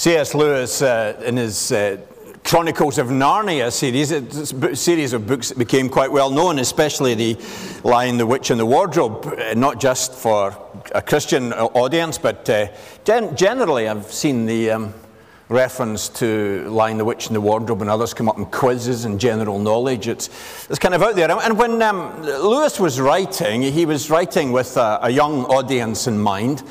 C.S. Lewis, uh, in his uh, Chronicles of Narnia series, a series of books that became quite well known, especially the Lion, the Witch, and the Wardrobe, uh, not just for a Christian audience, but uh, gen- generally I've seen the um, reference to Lion, the Witch, and the Wardrobe and others come up in quizzes and general knowledge. It's, it's kind of out there. And when um, Lewis was writing, he was writing with a, a young audience in mind.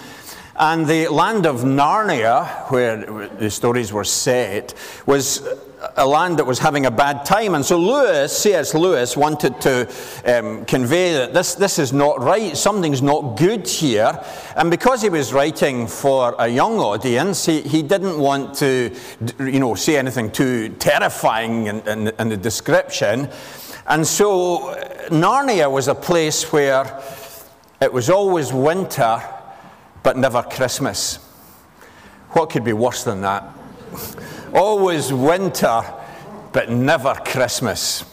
And the land of Narnia, where the stories were set, was a land that was having a bad time. And so Lewis, C.S. Lewis, wanted to um, convey that this, this is not right, something's not good here. And because he was writing for a young audience, he, he didn't want to, you know, say anything too terrifying in, in, in the description. And so Narnia was a place where it was always winter but never Christmas. What could be worse than that? Always winter, but never Christmas.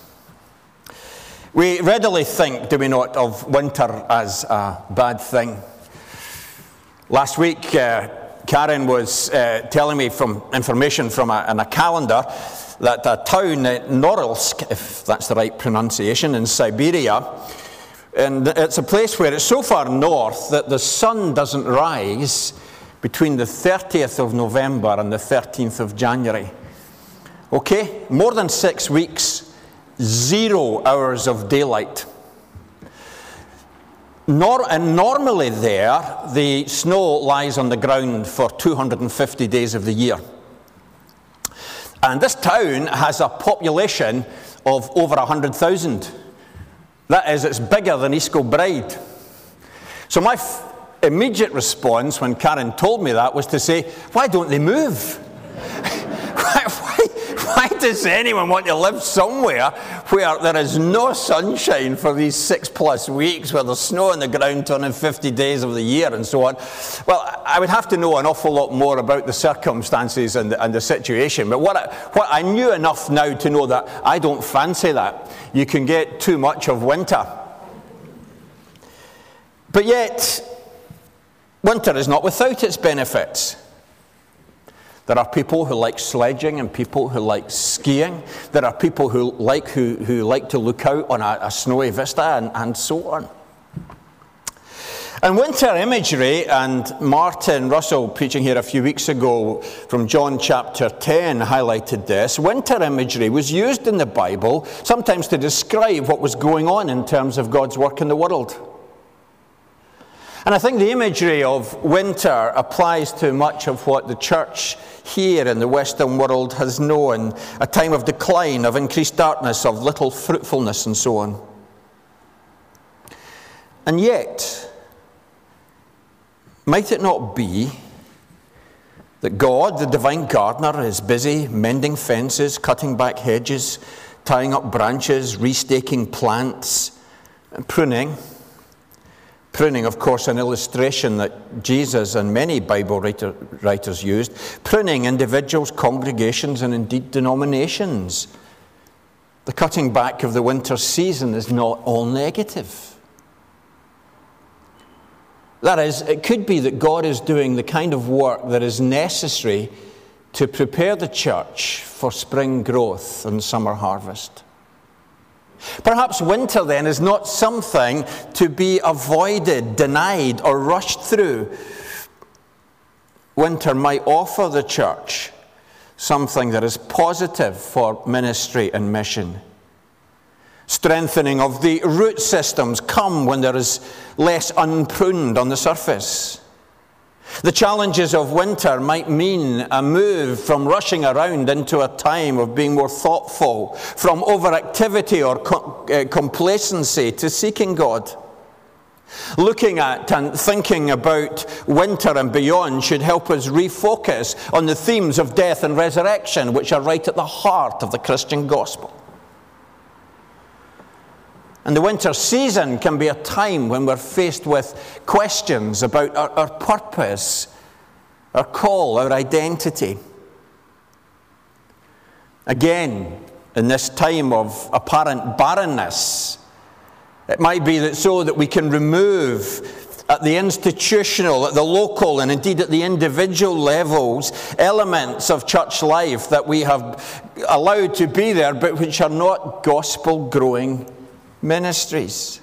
We readily think, do we not, of winter as a bad thing. Last week, uh, Karen was uh, telling me from information from a, a calendar that a town, Norilsk, if that's the right pronunciation, in Siberia, and it's a place where it's so far north that the sun doesn't rise between the 30th of November and the 13th of January. Okay? More than six weeks, zero hours of daylight. Nor- and normally there, the snow lies on the ground for 250 days of the year. And this town has a population of over 100,000. That is, it's bigger than East Kilbride. So my f- immediate response when Karen told me that was to say, why don't they move? why, why, why does anyone want to live somewhere where there is no sunshine for these six plus weeks, where there's snow on the ground 250 days of the year and so on? Well, I would have to know an awful lot more about the circumstances and the, and the situation. But what I, what I knew enough now to know that I don't fancy that. You can get too much of winter. But yet, winter is not without its benefits. There are people who like sledging and people who like skiing. There are people who like, who, who like to look out on a, a snowy vista and, and so on. And winter imagery, and Martin Russell, preaching here a few weeks ago from John chapter 10, highlighted this. Winter imagery was used in the Bible sometimes to describe what was going on in terms of God's work in the world. And I think the imagery of winter applies to much of what the church here in the Western world has known a time of decline, of increased darkness, of little fruitfulness, and so on. And yet, might it not be that God, the divine gardener, is busy mending fences, cutting back hedges, tying up branches, restaking plants, and pruning? Pruning, of course, an illustration that Jesus and many Bible writer, writers used. Pruning individuals, congregations, and indeed denominations. The cutting back of the winter season is not all negative. That is, it could be that God is doing the kind of work that is necessary to prepare the church for spring growth and summer harvest. Perhaps winter then is not something to be avoided, denied, or rushed through. Winter might offer the church something that is positive for ministry and mission. Strengthening of the root systems come when there is less unpruned on the surface. The challenges of winter might mean a move from rushing around into a time of being more thoughtful, from overactivity or uh, complacency to seeking God. Looking at and thinking about winter and beyond should help us refocus on the themes of death and resurrection, which are right at the heart of the Christian gospel. And the winter season can be a time when we're faced with questions about our, our purpose, our call, our identity. Again, in this time of apparent barrenness, it might be that so that we can remove at the institutional, at the local, and indeed at the individual levels, elements of church life that we have allowed to be there, but which are not gospel growing ministries.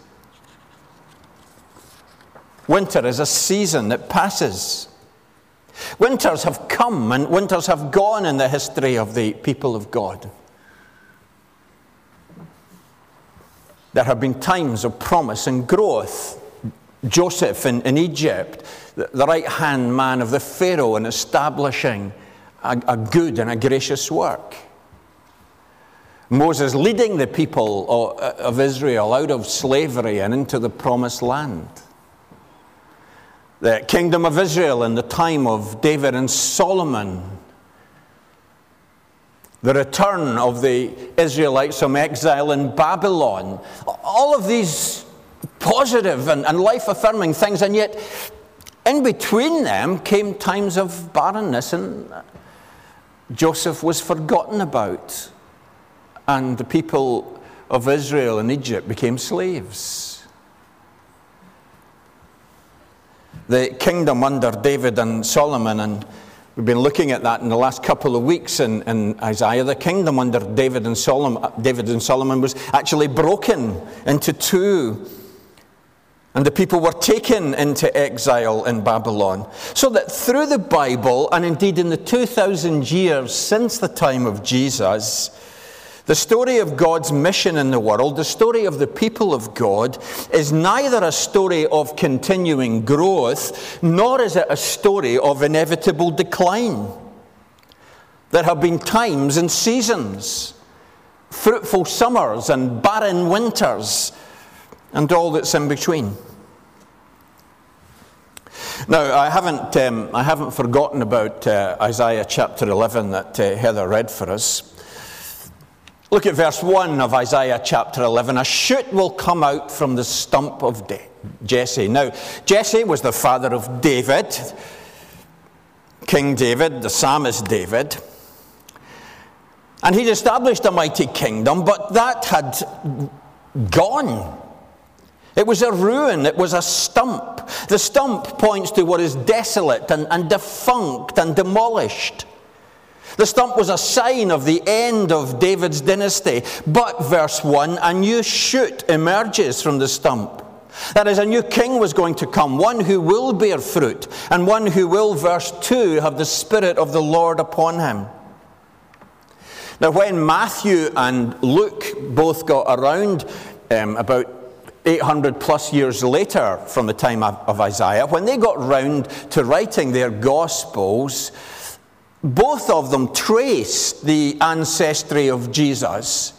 Winter is a season that passes. Winters have come and winters have gone in the history of the people of God. There have been times of promise and growth. Joseph in, in Egypt, the, the right hand man of the Pharaoh, in establishing a, a good and a gracious work. Moses leading the people of, uh, of Israel out of slavery and into the promised land. The kingdom of Israel in the time of David and Solomon, the return of the Israelites from exile in Babylon, all of these positive and, and life affirming things, and yet in between them came times of barrenness, and uh, Joseph was forgotten about, and the people of Israel and Egypt became slaves. the kingdom under David and Solomon. And we've been looking at that in the last couple of weeks in, in Isaiah. The kingdom under David and, Solomon, uh, David and Solomon was actually broken into two. And the people were taken into exile in Babylon. So that through the Bible, and indeed in the 2,000 years since the time of Jesus, the story of God's mission in the world, the story of the people of God, is neither a story of continuing growth, nor is it a story of inevitable decline. There have been times and seasons, fruitful summers and barren winters, and all that's in between. Now, I haven't, um, I haven't forgotten about uh, Isaiah chapter 11 that uh, Heather read for us. Look at verse 1 of Isaiah chapter 11. A shoot will come out from the stump of Jesse. Now, Jesse was the father of David, King David, the psalmist David. And he'd established a mighty kingdom, but that had gone. It was a ruin, it was a stump. The stump points to what is desolate and, and defunct and demolished. The stump was a sign of the end of David's dynasty. But, verse 1, a new shoot emerges from the stump. That is, a new king was going to come, one who will bear fruit, and one who will, verse 2, have the Spirit of the Lord upon him. Now, when Matthew and Luke both got around um, about 800 plus years later from the time of Isaiah, when they got round to writing their Gospels, both of them trace the ancestry of Jesus.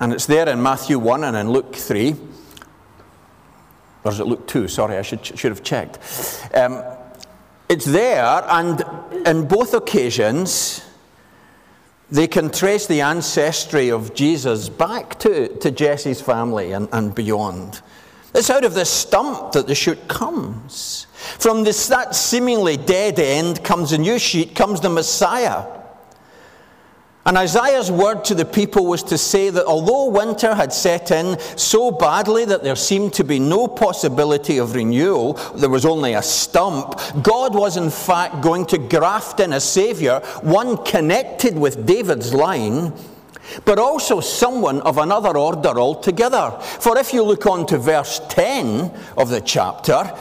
And it's there in Matthew 1 and in Luke 3. Or is it Luke 2? Sorry, I should, should have checked. Um, it's there, and in both occasions, they can trace the ancestry of Jesus back to, to Jesse's family and, and beyond. It's out of the stump that the shoot comes. From this, that seemingly dead end comes a new shoot, comes the Messiah. And Isaiah's word to the people was to say that although winter had set in so badly that there seemed to be no possibility of renewal, there was only a stump, God was in fact going to graft in a Saviour, one connected with David's line but also someone of another order altogether. For if you look on to verse 10 of the chapter,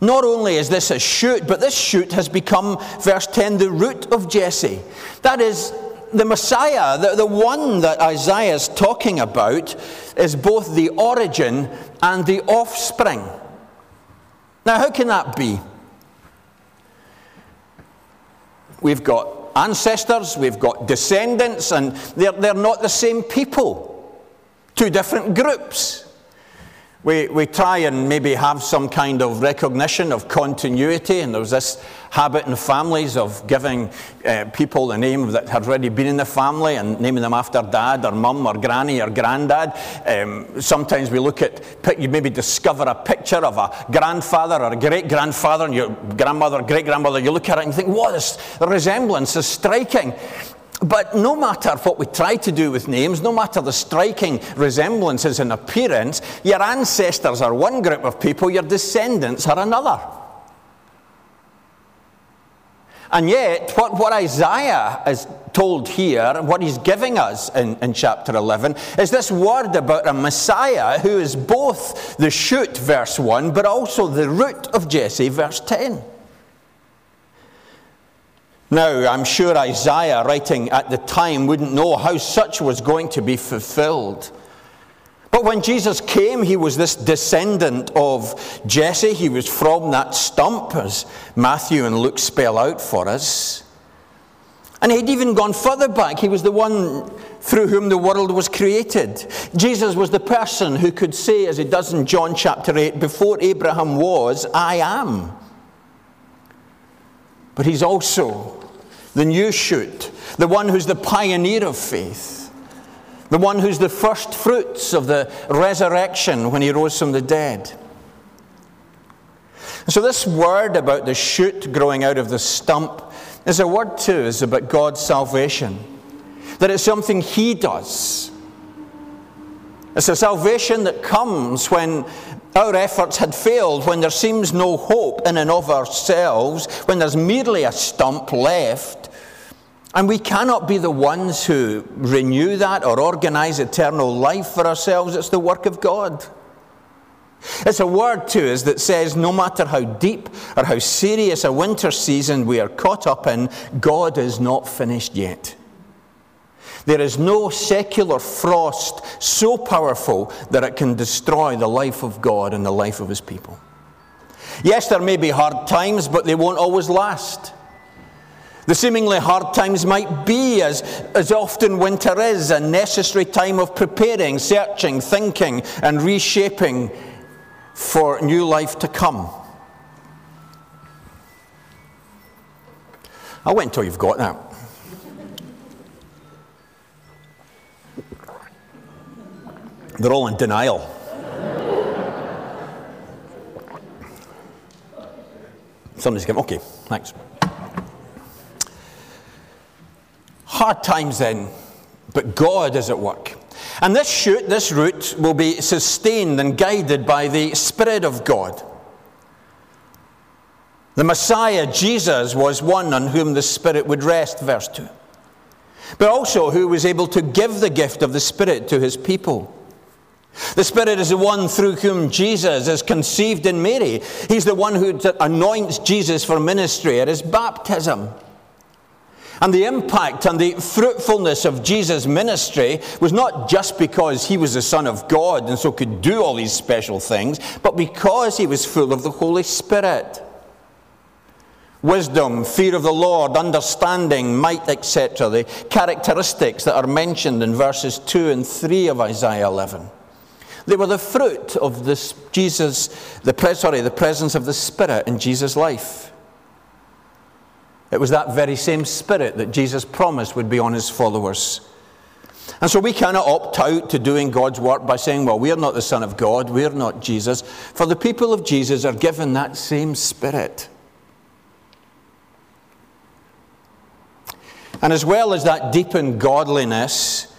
not only is this a shoot, but this shoot has become, verse 10, the root of Jesse. That is, the Messiah, the, the one that Isaiah is talking about, is both the origin and the offspring. Now, how can that be? We've got ancestors, we've got descendants, and they're, they're not the same people. Two different groups. We, we try and maybe have some kind of recognition of continuity, and there's this habit in families of giving uh, people the name that had already been in the family and naming them after dad or mum or granny or granddad. Um, sometimes we look at, you maybe discover a picture of a grandfather or a great grandfather and your grandmother, great grandmother, you look at it and you think, what is the resemblance is striking. But no matter what we try to do with names, no matter the striking resemblances in appearance, your ancestors are one group of people, your descendants are another. And yet, what, what Isaiah is told here, what he's giving us in, in chapter 11, is this word about a Messiah who is both the shoot, verse 1, but also the root of Jesse, verse 10. Now, I'm sure Isaiah, writing at the time, wouldn't know how such was going to be fulfilled. But when Jesus came, he was this descendant of Jesse. He was from that stump, as Matthew and Luke spell out for us. And he'd even gone further back. He was the one through whom the world was created. Jesus was the person who could say, as he does in John chapter 8, before Abraham was, I am. But he's also the new shoot, the one who's the pioneer of faith, the one who's the first fruits of the resurrection when he rose from the dead. So, this word about the shoot growing out of the stump is a word too, is about God's salvation. That it's something He does. It's a salvation that comes when our efforts had failed, when there seems no hope in and of ourselves, when there's merely a stump left. And we cannot be the ones who renew that or organize eternal life for ourselves. It's the work of God. It's a word to us that says no matter how deep or how serious a winter season we are caught up in, God is not finished yet. There is no secular frost so powerful that it can destroy the life of God and the life of His people. Yes, there may be hard times, but they won't always last. The seemingly hard times might be, as, as often winter is, a necessary time of preparing, searching, thinking, and reshaping for new life to come. I'll wait until you've got that. They're all in denial. Somebody's going, okay, thanks. Hard times then, but God is at work. And this shoot, this root, will be sustained and guided by the Spirit of God. The Messiah, Jesus, was one on whom the Spirit would rest, verse 2. But also who was able to give the gift of the Spirit to his people. The Spirit is the one through whom Jesus is conceived in Mary. He's the one who anoints Jesus for ministry at his baptism. And the impact and the fruitfulness of Jesus' ministry was not just because he was the Son of God and so could do all these special things, but because he was full of the Holy Spirit. Wisdom, fear of the Lord, understanding, might, etc. The characteristics that are mentioned in verses 2 and 3 of Isaiah 11. They were the fruit of this Jesus, the, sorry, the presence of the Spirit in Jesus' life. It was that very same spirit that Jesus promised would be on his followers. And so we cannot opt out to doing God's work by saying, well, we're not the Son of God, we're not Jesus. For the people of Jesus are given that same spirit. And as well as that deepened godliness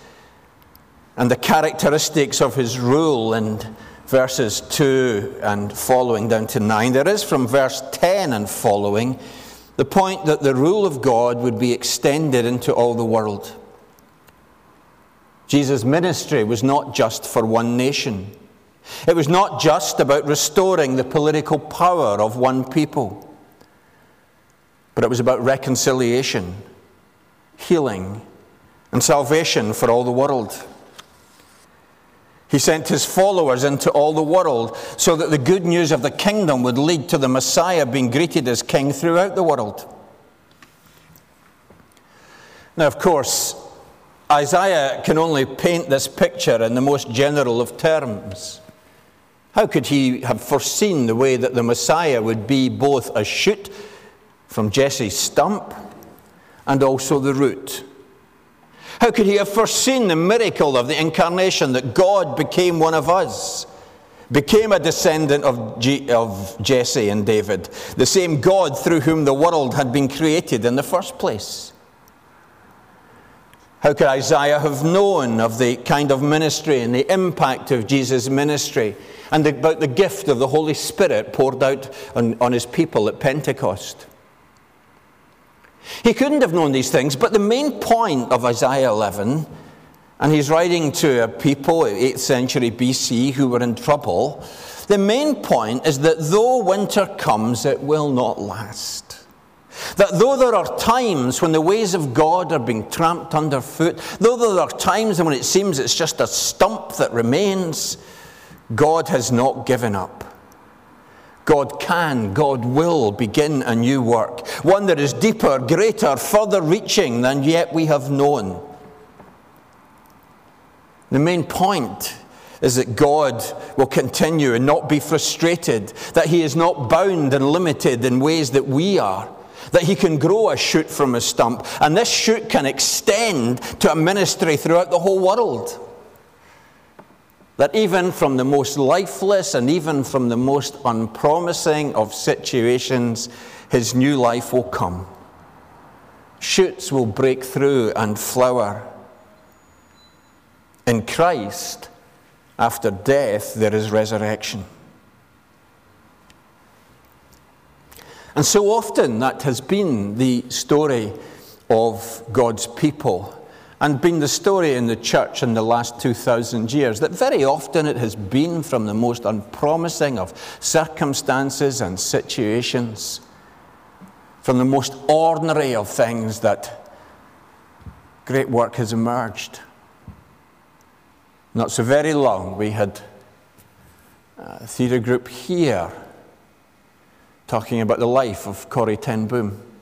and the characteristics of his rule in verses 2 and following down to 9, there is from verse 10 and following the point that the rule of God would be extended into all the world. Jesus' ministry was not just for one nation. It was not just about restoring the political power of one people, but it was about reconciliation, healing, and salvation for all the world. He sent his followers into all the world so that the good news of the kingdom would lead to the Messiah being greeted as king throughout the world. Now, of course, Isaiah can only paint this picture in the most general of terms. How could he have foreseen the way that the Messiah would be both a shoot from Jesse's stump and also the root? How could he have foreseen the miracle of the incarnation that God became one of us? Became a descendant of, G- of Jesse and David, the same God through whom the world had been created in the first place. How could Isaiah have known of the kind of ministry and the impact of Jesus' ministry and about the gift of the Holy Spirit poured out on, on his people at Pentecost? He couldn't have known these things, but the main point of Isaiah 11, and he's writing to a people, 8th century BC, who were in trouble, the main point is that though winter comes, it will not last. That though there are times when the ways of God are being tramped underfoot, though there are times when it seems it's just a stump that remains, God has not given up. God can, God will begin a new work, one that is deeper, greater, further reaching than yet we have known. The main point is that God will continue and not be frustrated, that He is not bound and limited in ways that we are that he can grow a shoot from a stump, and this shoot can extend to a ministry throughout the whole world. That even from the most lifeless and even from the most unpromising of situations, his new life will come. Shoots will break through and flower. In Christ, after death, there is resurrection. And so often that has been the story of God's people and been the story in the church in the last 2,000 years. That very often it has been from the most unpromising of circumstances and situations, from the most ordinary of things, that great work has emerged. Not so very long, we had a theatre group here talking about the life of Corrie Ten Boom.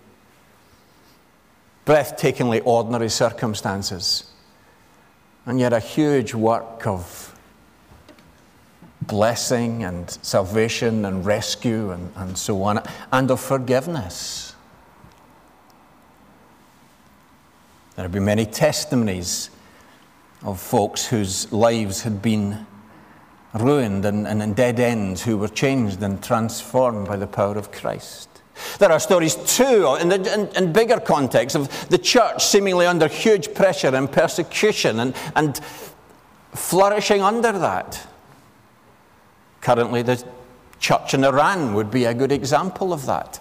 Breathtakingly ordinary circumstances, and yet a huge work of blessing and salvation and rescue and, and so on, and of forgiveness. There have been many testimonies of folks whose lives had been ruined and, and in dead ends who were changed and transformed by the power of Christ. There are stories too, in, the, in, in, bigger context, of the church seemingly under huge pressure and persecution and, and flourishing under that. Currently, the church in Iran would be a good example of that.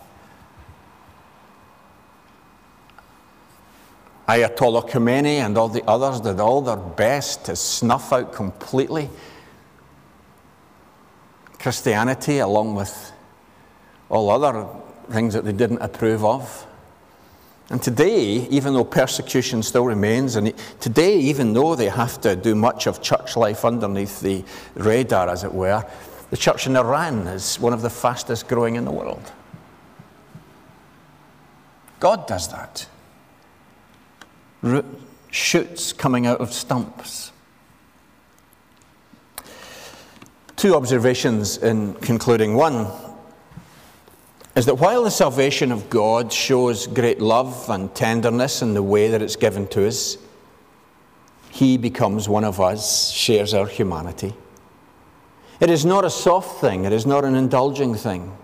Ayatollah Khomeini and all the others did all their best to snuff out completely Christianity, along with all other things that they didn't approve of. And today, even though persecution still remains, and today, even though they have to do much of church life underneath the radar, as it were, the church in Iran is one of the fastest growing in the world. God does that. shoots coming out of stumps. Two observations in concluding. One is that while the salvation of God shows great love and tenderness in the way that it's given to us, He becomes one of us, shares our humanity. It is not a soft thing, it is not an indulging thing.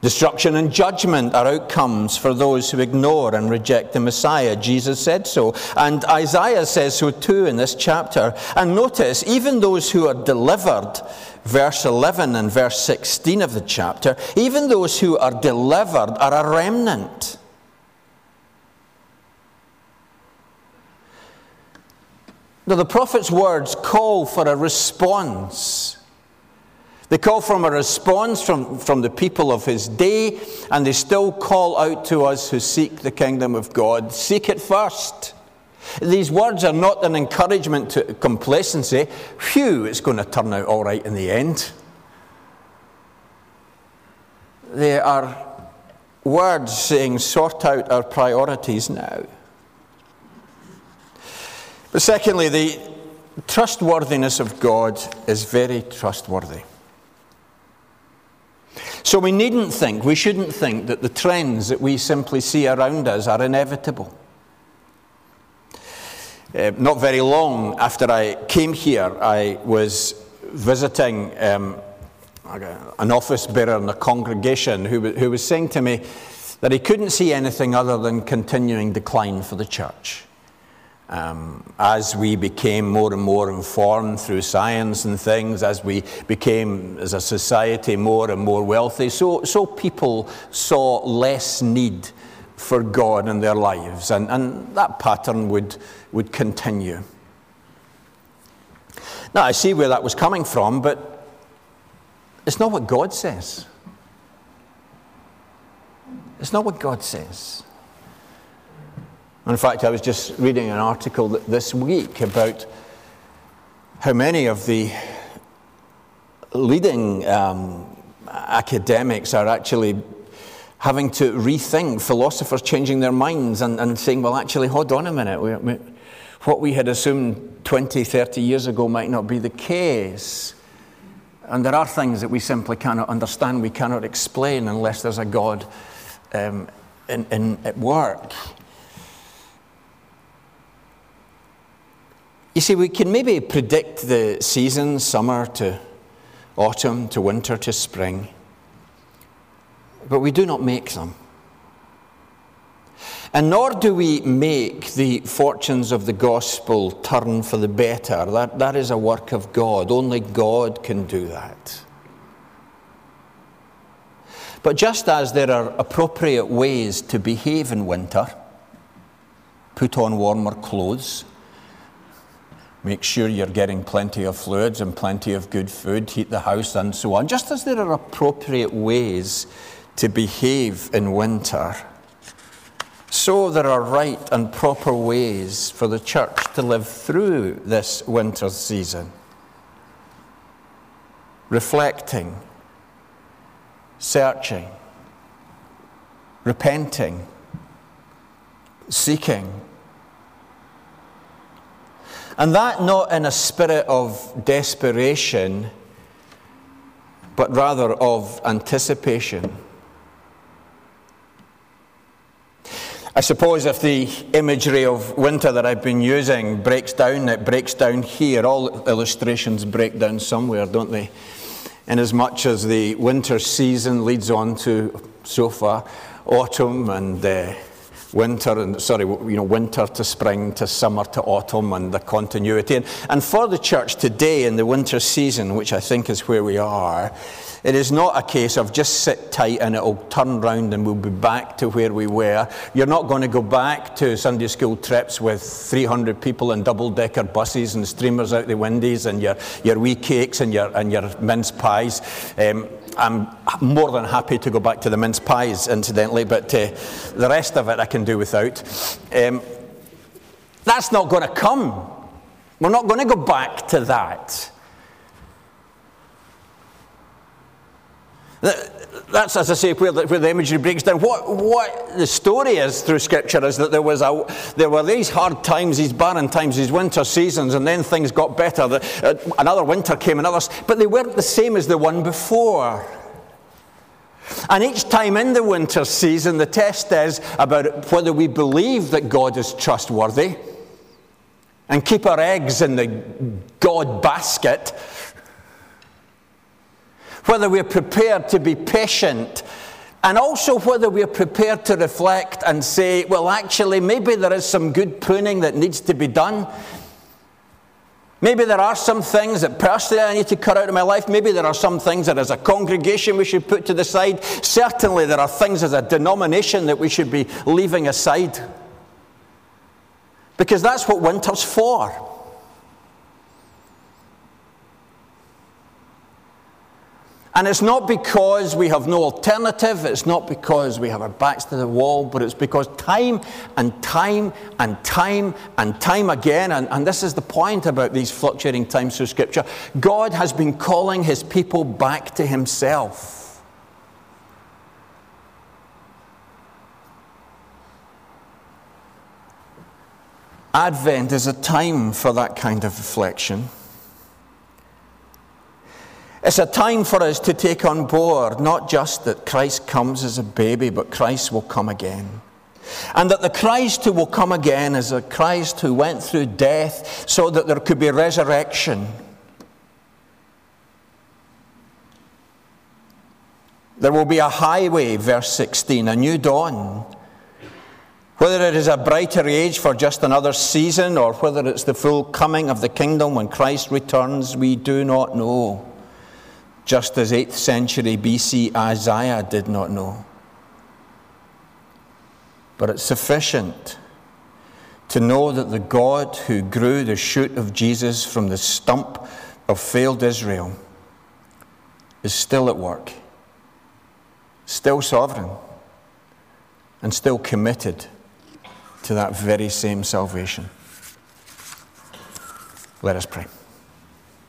Destruction and judgment are outcomes for those who ignore and reject the Messiah. Jesus said so. And Isaiah says so too in this chapter. And notice, even those who are delivered, verse 11 and verse 16 of the chapter, even those who are delivered are a remnant. Now, the prophet's words call for a response. They call for a response from, from the people of his day, and they still call out to us who seek the kingdom of God seek it first. These words are not an encouragement to complacency. Phew, it's going to turn out all right in the end. They are words saying, sort out our priorities now. But secondly, the trustworthiness of God is very trustworthy. So we needn't think, we shouldn't think that the trends that we simply see around us are inevitable. Uh, not very long after I came here, I was visiting um, an office bearer in a congregation who, who was saying to me, that he couldn't see anything other than continuing decline for the church. Um, as we became more and more informed through science and things, as we became, as a society, more and more wealthy, so, so people saw less need for God in their lives, and, and that pattern would, would continue. Now, I see where that was coming from, but it's not what God says. It's not what God says. In fact, I was just reading an article this week about how many of the leading um, academics are actually having to rethink, philosophers changing their minds and, and saying, well, actually, hold on a minute. We, we, what we had assumed 20, 30 years ago might not be the case. And there are things that we simply cannot understand, we cannot explain unless there's a God um, in, in, at work. You see, we can maybe predict the seasons, summer to autumn to winter to spring, but we do not make them. And nor do we make the fortunes of the gospel turn for the better. That, that is a work of God. Only God can do that. But just as there are appropriate ways to behave in winter, put on warmer clothes, Make sure you're getting plenty of fluids and plenty of good food, heat the house, and so on. Just as there are appropriate ways to behave in winter, so there are right and proper ways for the church to live through this winter season. Reflecting, searching, repenting, seeking and that not in a spirit of desperation, but rather of anticipation. I suppose if the imagery of winter that I've been using breaks down, it breaks down here. All illustrations break down somewhere, don't they? In as much as the winter season leads on to so far autumn and uh, winter and sorry, you know, winter to spring to summer to autumn and the continuity. And, and for the church today in the winter season, which I think is where we are, it is not a case of just sit tight and it'll turn round and we'll be back to where we were. You're not going to go back to Sunday school trips with 300 people in double decker buses and streamers out the windies and your, your wee cakes and your, and your mince pies. Um, I'm more than happy to go back to the mince pies, incidentally, but uh, the rest of it I can do without. Um, that's not going to come. We're not going to go back to that. That's, as I say, where the, where the, imagery breaks down. What, what the story is through Scripture is that there, was a, there were these hard times, these barren times, these winter seasons, and then things got better. The, uh, another winter came, another, but they weren't the same as the one before. And each time in the winter season, the test is about whether we believe that God is trustworthy and keep our eggs in the God basket whether we're prepared to be patient, and also whether we're prepared to reflect and say, well, actually, maybe there is some good pruning that needs to be done. Maybe there are some things that personally I need to cut out of my life. Maybe there are some things that as a congregation we should put to the side. Certainly there are things as a denomination that we should be leaving aside. Because that's what winter's for. And it's not because we have no alternative, it's not because we have our backs to the wall, but it's because time and time and time and time again, and, and this is the point about these fluctuating times through Scripture, God has been calling his people back to himself. Advent is a time for that kind of reflection. It's a time for us to take on board not just that Christ comes as a baby, but Christ will come again. And that the Christ who will come again is a Christ who went through death so that there could be resurrection. There will be a highway, verse 16, a new dawn. Whether it is a brighter age for just another season or whether it's the full coming of the kingdom when Christ returns, we do not know. Just as 8th century BC Isaiah did not know. But it's sufficient to know that the God who grew the shoot of Jesus from the stump of failed Israel is still at work, still sovereign, and still committed to that very same salvation. Let us pray.